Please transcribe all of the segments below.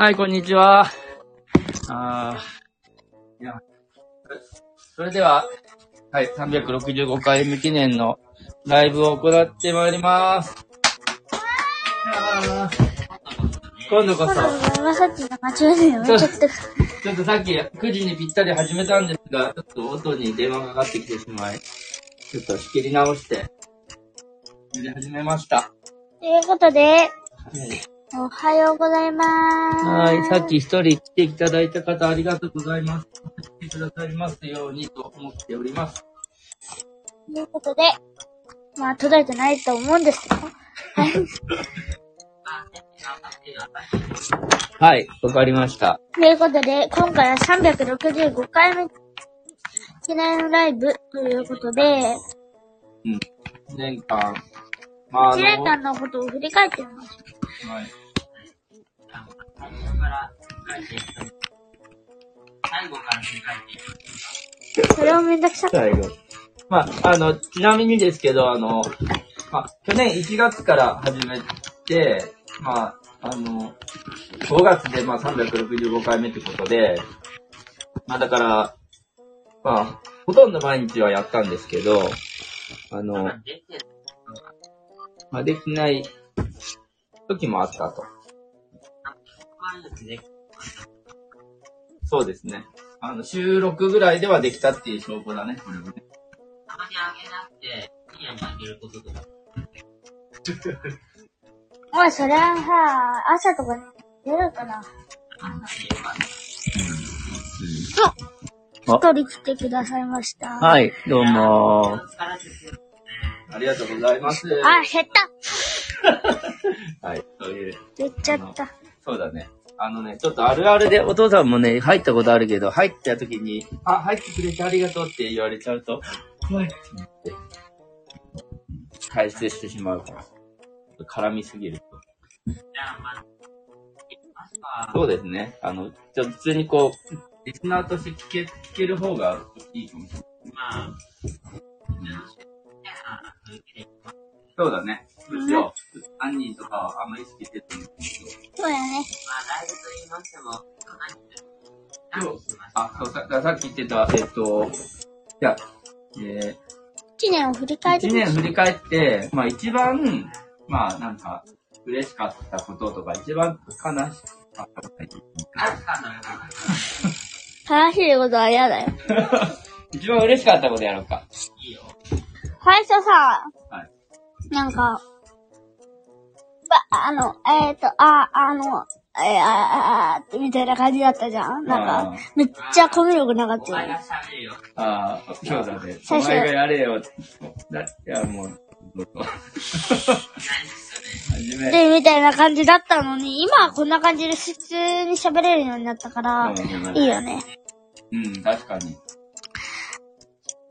はい、こんにちは。あーいや、それでは、はい、365回目記念のライブを行ってまいります。今度こそ、今さっきの間違えてやめちゃった。ちょっとさっき9時にぴったり始めたんですが、ちょっと音に電話がかかってきてしまい、ちょっと仕切り直して、やり始めました。ということで、はいおはようございます。はい。さっき一人来ていただいた方ありがとうございます。来てくださいますようにと思っております。ということで、まあ、届いてないと思うんですけど。はい。はい。わかりました。ということで、今回は365回目記念ライブということで、うん。1年間。まあ、あ1の、年間のことを振り返ってみましはい。最後から振り返っていく。ょう。それをめんどくさく最後。まあ、あの、ちなみにですけど、あの、まあ、去年1月から始めて、まあ、あの、5月でまあ365回目ってことで、まあだから、まあ、ほとんど毎日はやったんですけど、あの、まあ、できない時もあったと。そうですね。あの、収録ぐらいではできたっていう証拠だね、これはね。たまにあげなくて、いいやにあげることとか。おい、それはさ、朝とかに出るかな。あ一人来てくださいました。はい、どうも。ありがとうございます。あ、減った はい、そういう、減っちゃった。そうだね。あのね、ちょっとあるあるで、お父さんもね、入ったことあるけど、入った時に、あ、入ってくれてありがとうって言われちゃうと、怖いって思って、退出してしまうから。絡みすぎると。そうですね。あの、ちょっと普通にこう、リスナーとして聞け、聞ける方がいいかもしれない。まあ、そうだね。むしろ、犯人とかはあんまり意識しててもいいけそうやね。まあ、ライブと言いましても、あ、そう、ささっき言ってた、えっと、じゃあ、え一年を振りー、返って一年振り返って、まあ一番、まあなんか、嬉しかったこととか、一番悲しかったこと悲しいことは嫌だよ。一番嬉しかったことやろうか。いいよ。最初さ、はい。なんか、ば、あの、えっ、ー、と、あ、あの、えー、あ、あ、みたいな感じだったじゃんなんか、めっちゃコミュ力なかったよね。お前が喋るよ。ああ、そうだね。お最初前がやれよ。だいや、もう、どうぞ。何でみたいな感じだったのに、今はこんな感じで普通に喋れるようになったから、うんいいよね。うん、確かに。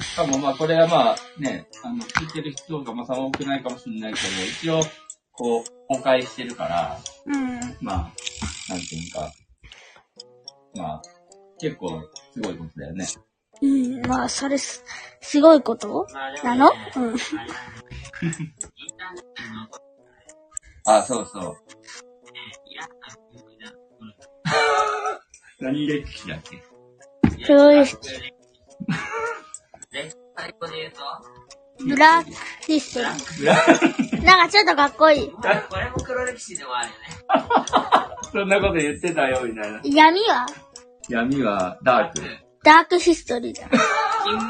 しかもまあ、これはまあ、ね、あの、聞いてる人がまあ、さ多くないかもしれないけど、一応、こう、公開してるから、うん。まあ、なんていうか、まあ、結構、すごいことだよね。うん、まあ、それす、すごいこと？なの？ねうん。あそうそう。ね、嫌な風な何歴史だっけ？黒歴史で、最後で言うと、ブラックヒストリー。なんかちょっとかっこいい。これも黒歴史でもあるよね。そんなこと言ってたよ、みたいな。闇は？闇はダーク。ダークヒストリーだ。キモ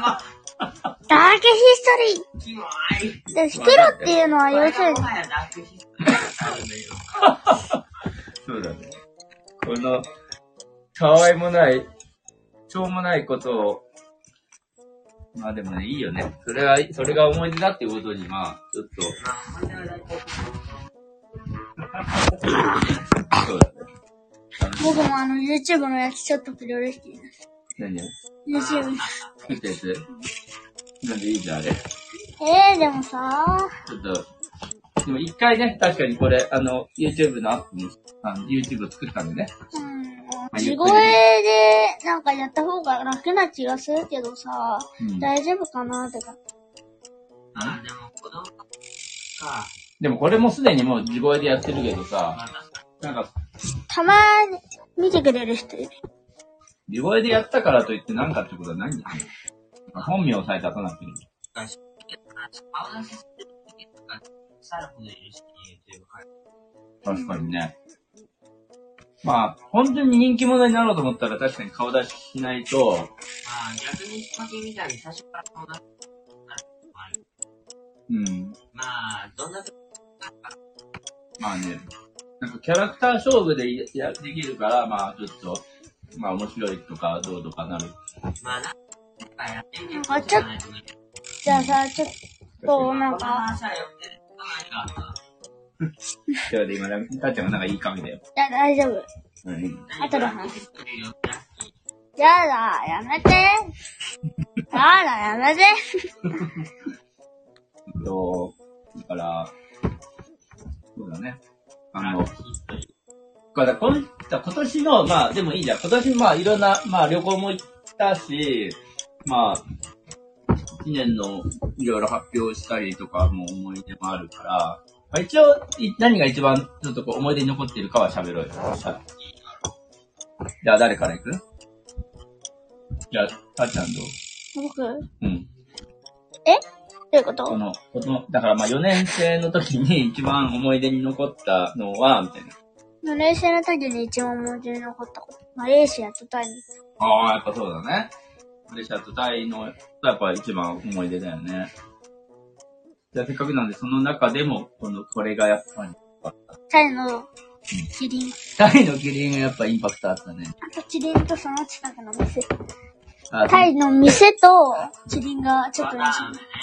ダークヒストリキモい。黒っていうのは要するに。も、はやダークヒストリー。そうだね。この、たわいもない、しょうもないことを、まあでもね、いいよね。それは、それが思い出だっていうことに、まあ、ちょっと、そうだね。僕もあの YouTube のやつちょっとプロレスです。何を？YouTube。作ったやつなんでいいじゃん、あれ。ちえー、でもさ、ょっと、でも一回ね、確かにこれ、あの、YouTube のアップに、あの、YouTube を作ったんでね。うん、地声でなんかやった方が楽な気がするけどさ、うん大丈夫かなってか。あ、でも子供か。でもこれもすでにもう地声でやってるけどまさ、なんか、たまに、見てくれる人いる。見声でやったからといって何かってことはないんだよね。本名さえ出さなくていい。確かにね。まあ、本当に人気者になろうと思ったら確かに顔出ししないと、まあ、逆にヒカキンみたいに最初から顔出すなるのもある。うん。まあ、どんな時まあね、なんかキャラクター勝負でやできるから、まあちょっと、まあ面白いとかどうとかなる。まあ、なんかやっちょっないとね。じゃあさ、ちょっと、なんか、この話は寄ってる人何があったいや、で今、たっちゃんがなんかいい髪だよ。いや、大丈夫。うん。後で話す。するよラッキーやだ、やめて。やだ、やめて。と、だから、そうだね。あの、これ今今年の、まあでもいいじゃん。今年まあいろんな、まあ旅行も行ったし、まあ、一年のいろいろ発表したりとかも思い出もあるから、まあ、一応、い何が一番ちょっとこう思い出に残ってるかは喋ろうよ。じゃあ誰から行く？じゃあ、たっちゃんと。僕？どうん。ういうこと？この、この、だからまあ4年生の時に一番思い出に残ったのは、みたいな。マレーシアの時に一番思い出に残ったこと。マレーシアとタイに。ああ、やっぱそうだね。マレーシアとタイの、やっぱ一番思い出だよね。じゃあせっかくなんで、その中でも、この、これがやっぱり、タイのキリン。タイのキリンがやっぱインパクトあったね。あとキリンとその近くの店。あタイの店とキリンがちょっと似て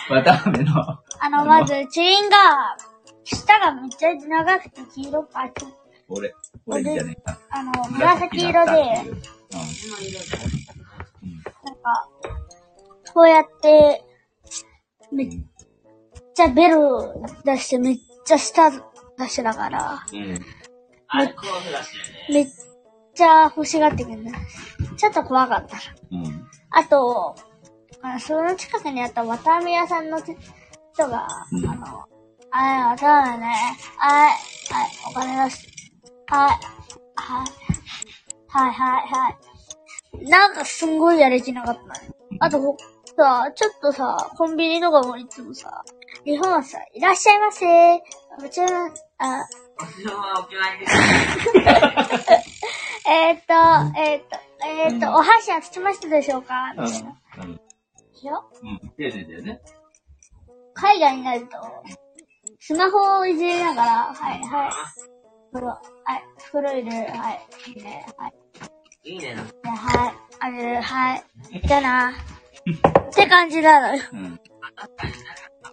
る。わたあめの、あの、まず、キリンが、舌がめっちゃ長くて黄色っあち俺、俺じゃねえか。あの、紫色で。なんか、こうやって、めっちゃベル出して、めっちゃ舌出してだから、うん。アルコールだしね。めっちゃ欲しがってくるんだ。ちょっと怖かった。うん。あと、あのその近くにあった綿あめ屋さんの人が、うんあの、あい、綿あめね、はい、はい、お金出す。はい、はい、はい、はい、はい。なんかすんごいやる気なかったね。あと、ほさ、ちょっとさ、コンビニとかもいつもさ、日本はさ、いらっしゃいませ。こちら、あ。えー、っと、えー、っと、えー、っと、お箸はつきましたでしょうか？みたいな。うん。いやうん。丁寧だよね。海外になると、スマホをいじりながら、はい、はい、袋、はい、袋入れる、はい、いいね、はい、いいね。なはい、あげる、はい、じゃあな。って感じなのよ。うん。確かになんか、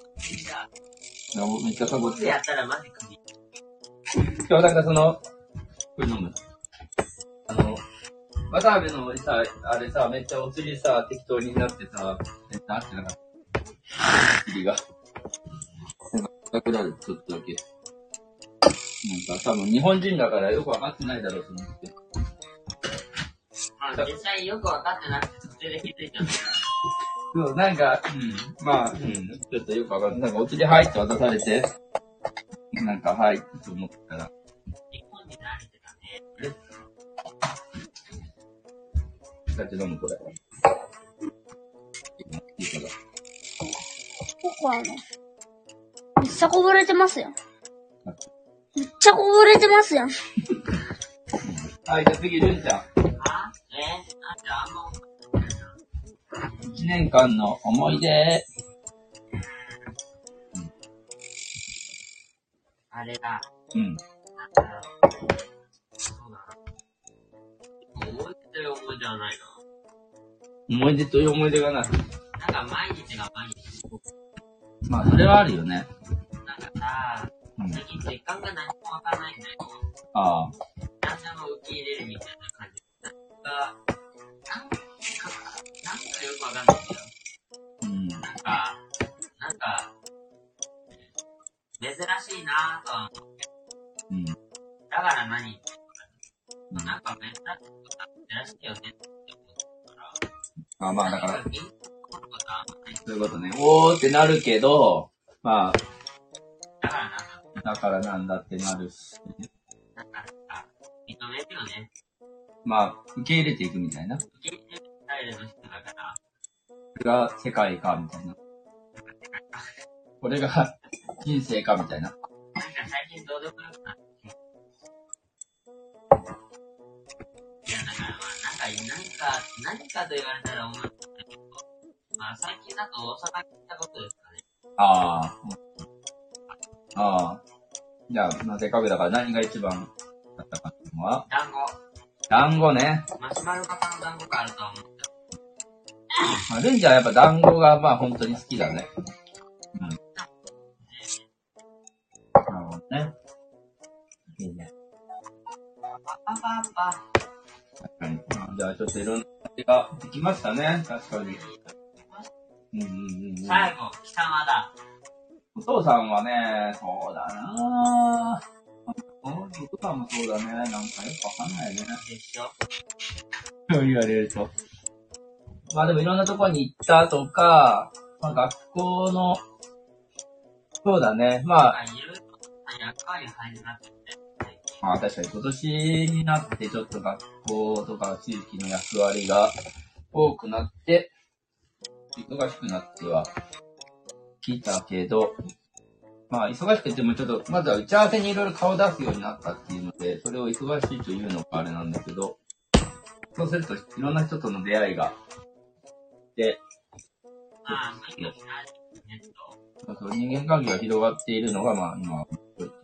じゃあ、めっちゃかぶって僕やったらマジ首。今日なんかその、これ飲むあの、渡辺のさ、あれさ、めっちゃお釣りさ、適当になってさ、めっちゃ合ってなかった。釣りが。なんか、高くなる、ちょっとだけ。なんか多分日本人だからよくわかってないだろうと思って。まあ、実際よくわかってなくて、途中で気づいたんだかそう、なんか、うん、まあ、うん、ちょっとよくわかんない。なんかお釣り入って渡されて、なんか、はい、と思ったら。だって飲むこれ。いいから。僕はね、めっちゃこぼれてますよ。めっちゃこぼれてますよ。はい、じゃあ次、るんちゃん。1年間の思い出。うん、あれだ。うん。思い出という思い出はないな。思い出という思い出がない。なんか毎日が毎日。まあ、それはあるよね。なんかさ、最近実感が何もわからないんだよ。ああ。会社の受け入れるみたいな感じ。がなぁとは思う。うん。だから何なんか珍しいことは珍しいよねって思うから。あまあ、だから。そういうことね。おーってなるけど、まあ、だからなんだ、だからなんだってなるし。なんかさ、認めるよね。まあ、受け入れていくみたいな。受け入れるスタイルの人だから、これが世界か、みたいな。これが人生か、みたいな。どうでもよくなって。いや、だからまあ、なんか、何か、何かと言われたら思うんだけど、まあ、最近だと大阪に行ったことですかね。ああ。ああ。じゃあ、まあ、せっかくだから何が一番だったかっていうのは、団子。団子ね。マシュマロ型の団子があると思う。まあ、レンジャーはやっぱ団子がまあ本当に好きだね。ね。いいね。パパパパ。確かに。じゃあちょっといろんな味ができましたね。確かに。うんうんうんうん。最後、貴様だ。お父さんはね、そうだなぁ。お父さんもそうだね。なんかよくわかんないね。でしょそう言われると。まあでもいろんなところに行ったとか、まあ学校の、そうだね。まあ、まあ、いろいろ役割入りなくて、まあ確かに今年になってちょっと学校とか地域の役割が多くなって、忙しくなってはきたけど、まあ忙しくてもちょっと、まずは打ち合わせにいろいろ顔出すようになったっていうので、それを忙しいというのがあれなんだけど、そうするといろんな人との出会いが、で、まあ、無理をしな人間関係が広がっているのが、まあ今、面白いと。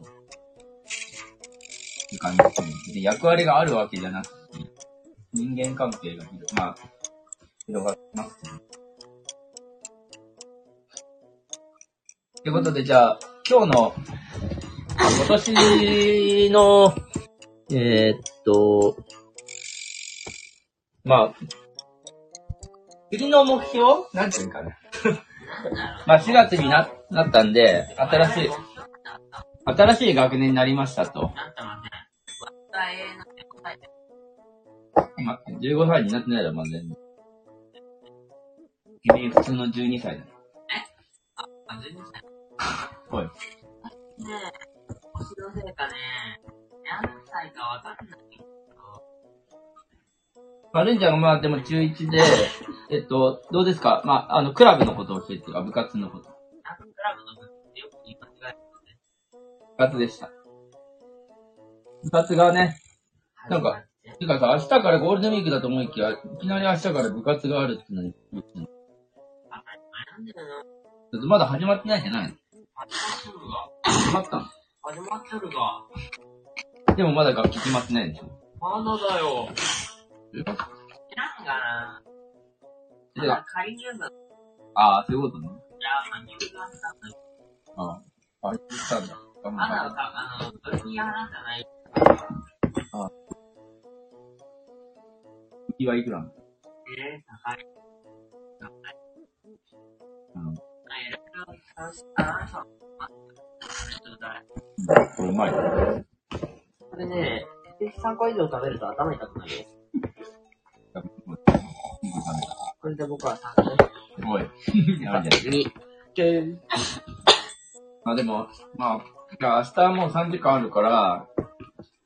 いう感じですね。で、役割があるわけじゃなくて、人間関係が広、まあ、広がってますね。ということで、じゃあ、今日の、今年の、えーっと、まあ、次の目標？なんていうかな。まあ、4月にななったんで、新しい、新しい学年になりましたと。なんともね、わったえの答えて、ま、15歳になってないだろ、まだ全然。君、普通の12歳だ。あ、全然ねおい。え、年のせいかね、何歳かわかんないまあ、レンちゃんがまあ、でも中1で、えっと、どうですか？まあ、あの、クラブのことを教えて、あ、部活のこと。クラブの部ってよく言い間違えるので、部活でした。部活がね、なんかてかさ、明日からゴールデンウィークだと思いきや、いきなり明日から部活があるってのに、だ当たり前なんだよな。ってまだ始まってないじゃないの始まってるが。始まったの始まってるが。でもまだ楽器決まってないでしょまだだよ。知らんがな。でまだ仮入部。ああ、そういうことね。いやまあ、入部したんだよ。ああ、あれ言ったんだ。頑まだ張っか、あの、ブルギアなんじゃない。ああ浮きはいくらなのええー、高い。高い。うん。あ、いろいろ楽しかな、そう。これうまい。これね、1日3個以上食べると頭痛くなるよ。これで僕は3個。おい。やるじゃん。2。9。まあでも、まあ、じゃあ明日はもう3時間あるから、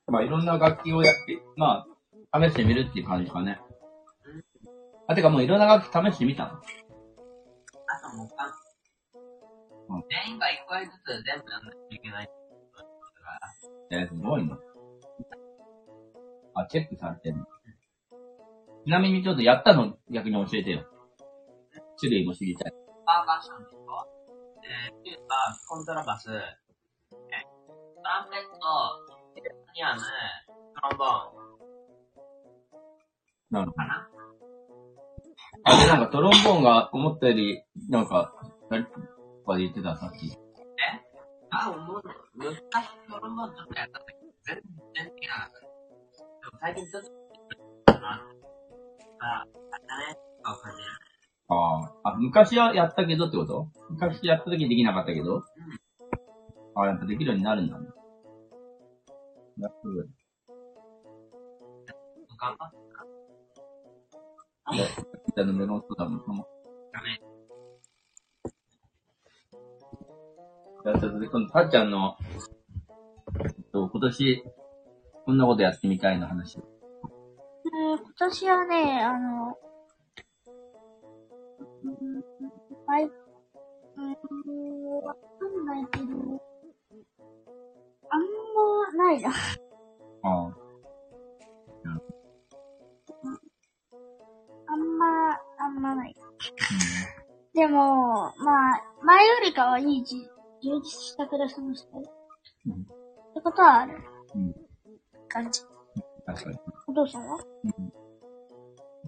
まあいろんな楽器をやって、まあ、試してみるっていう感じかね。あ、てかもういろんな楽器試してみたの？あともうかうん全員が1回ずつ全部やんないといけないってことだから。えー、すごいね。あ、チェックされてんの？ちなみにちょっとやったの逆に教えてよ。種類も知りたい。パーカッションでしょえー、キューバ、コントラバス、え、トランペット、ピアノ、トロンボーなるほどンか。なあ、で、なんかトロンボーンが思ったより、なんか、誰とかで言ってたさっき。あ、もうね、昔トロンボーンちょっとやったんだけど、全然できなかった。でも最近ちょっと、なあ、あ。ああ。あ、昔はやったけどってこと？昔やった時できなかったけど？あ、やっぱできるようになるんだね。やっ頑張ってぱ、あのメロンソーダもその。ダメ。じゃあ、ちょっと今度、たっちゃんの、えっと、今年、こんなことやってみたいの話を。今年はね、あの、うん、はい、うん、わかんないけど、あんまないな。ああ。あんま、あんまない。でも、まあ、前よりかはいいじ充実した暮らしもしてる。うんってことはあるうん。感じ。確かに。お父さんは？お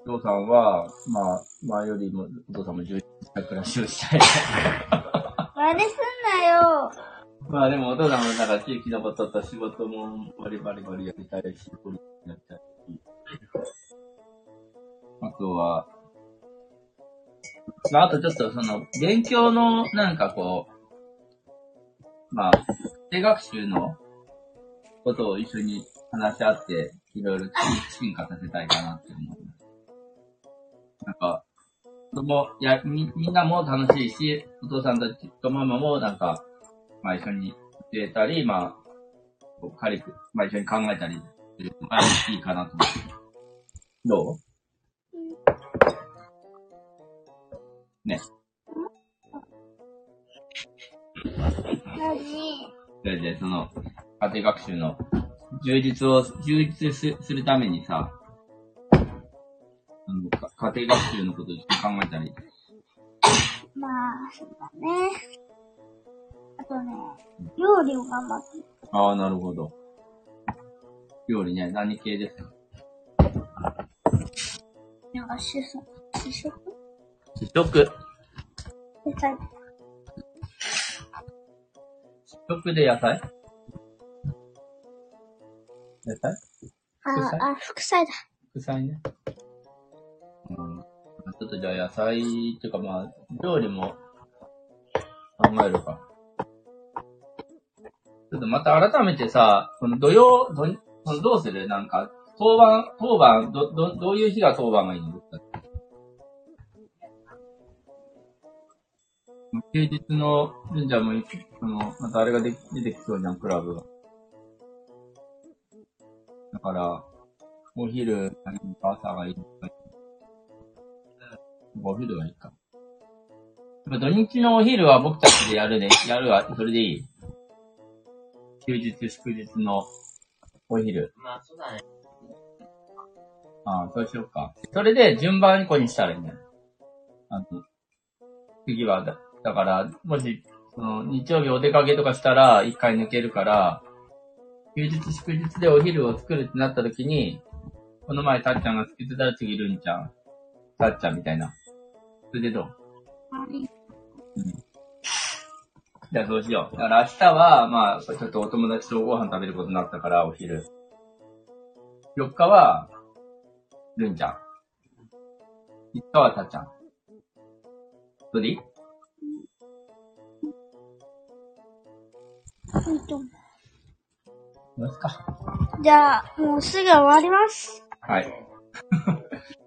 父さんは、まあ、前よりも、お父さんも充実した暮らしをしたい。真似すんなよまあでもお父さんもなんか地域のことと仕事もバリバリバリやりたいし、ポリやりたいし。あとは、まああとちょっとその、勉強のなんかこう、まあ、手学習のことを一緒に話し合って、いろいろ進化させたいかなって思います。なんか、子供、いや、み、みんなも楽しいし、お父さんたちとママもなんか、まあ一緒に教えたり、まあ、こう軽く、まあ一緒に考えたりするのがいいかなと思って。どう？ね。何それで、その、家庭学習の充実を、充実すするためにさ、あの、か家庭学習のことをちょっと考えたり。まあ、そうだね。あとね、料理を頑張ってる。ああ、なるほど。料理ね、何系ですか？なんか主食？主食主食。野菜主食で野菜？野菜？あ、あ、副菜だ。副菜ね。うん。ちょっとじゃあ野菜っていうかまあ、料理も考えるか。ちょっとまた改めてさ、この土曜、どこのどうする？なんか、当番、当番、ど、ど、どういう日が当番がいいの？休日の、じゃあもう、その、またあれがで出てきそうじゃん、クラブが。だから、お昼、朝がいい。お昼がいいか。土日のお昼は僕たちでやるね。やるわ。それでいい休日、祝日のお昼。まあ、そうだね。ああ、そうしようか。それで順番にこにしたらいいんだよ。あの、次はだ、だから、もし、その、日曜日お出かけとかしたら、一回抜けるから、休日祝日でお昼を作るってなった時に、この前たっちゃんが作ってたら次るんちゃん、たっちゃんみたいな。それでどう？じゃあそうしよう。だから明日は、まあ、ちょっとお友達とご飯食べることになったから、お昼。4日は、るんちゃん。5日はたっちゃん。それでい？いいいと思うどうですか？じゃあ、もうすぐ終わります。はい。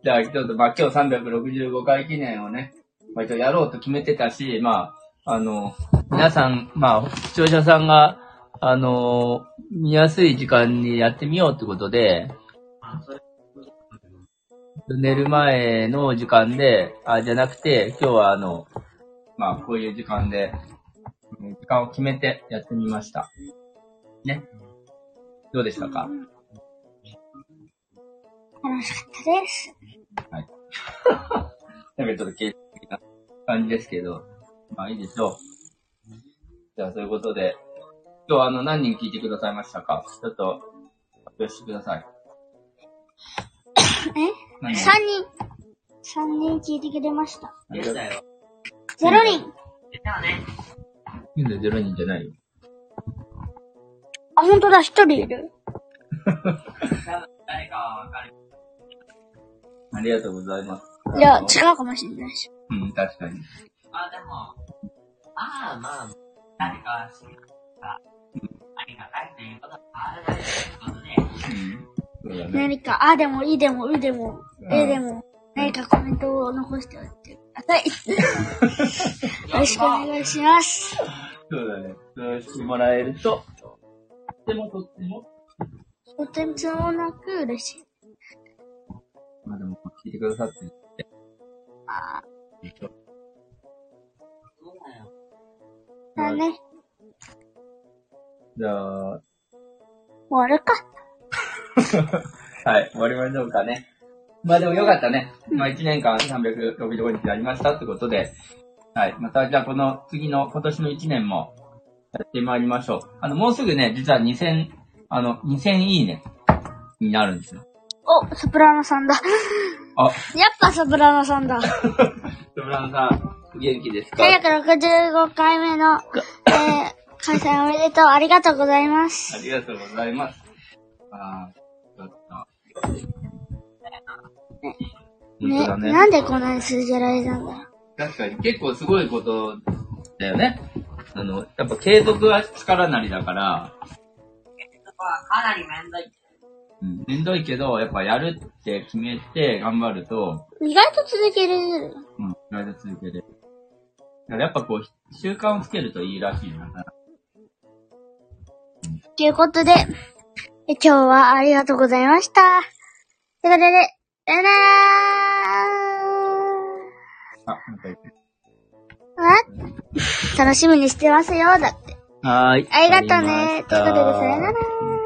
じゃあ、ちょっと、まあ、今日365回記念をね、まあ、一応やろうと決めてたし、まあ、あの、皆さん、まあ、視聴者さんが、あの、見やすい時間にやってみようってことで、寝る前の時間で、あ、じゃなくて、今日はあの、まあ、こういう時間で、時間を決めてやってみました。ね。どうでしたか？楽しかったです。なんかちょっと形式的な感じですけど、まあいいでしょう。じゃあそういうことで、今日はあの何人聞いてくださいましたか？ちょっと発表してください。え？何人三人。三人聞いてくれました。でしたよ。ゼロ人。でしたよね。現在0人じゃないよ。あ、本当だ、一人いる。誰かはわかる。ありがとうございます。いや、違うかもしれないし。うん、確かに。あ、でも、ああ、まあ、誰か知るか、ありがたいということはあるなということで、ね。何か、あでも、いでも、うでも、うんえでも、何かコメントを残しておいてください。よろしくお願いします。そうだね。そうしてもらえると、とってもとっても、とてつもなく嬉しい。まあでも、聞いてくださってて。あそうだよ。ーだね。じゃあ、終わるか。はい、終わりましょうかね。まあでもよかったね。まあ1年間365日やりましたってことで、はい。またじゃあこの次の今年の1年もやってまいりましょう。あの、もうすぐね、実は2000、あの、2000いいねになるんですよ。お、ソプラノさんだ。あ、やっぱソプラノさんだ。ソプラノさん、元気ですか？365回目の、えー、開催おめでとう。ありがとうございます。ありがとうございます。あー、ちょっと。本ねね。なんでこんなに数字やられたんだろう。確かに結構すごいことだよね。あの、やっぱ継続は力なりだから、そこはかなりめんどい。うん、めんどいけど、やっぱやるって決めて頑張ると、意外と続けれる。うん、意外と続けれる。だからやっぱこう、習慣をつけるといいらしいな。ということで、え今日はありがとうございました。ということで、さよならあ、なんか言って。あ楽しみにしてますよ、だって。はーい。ありがとうね。ということで、さよなら。ら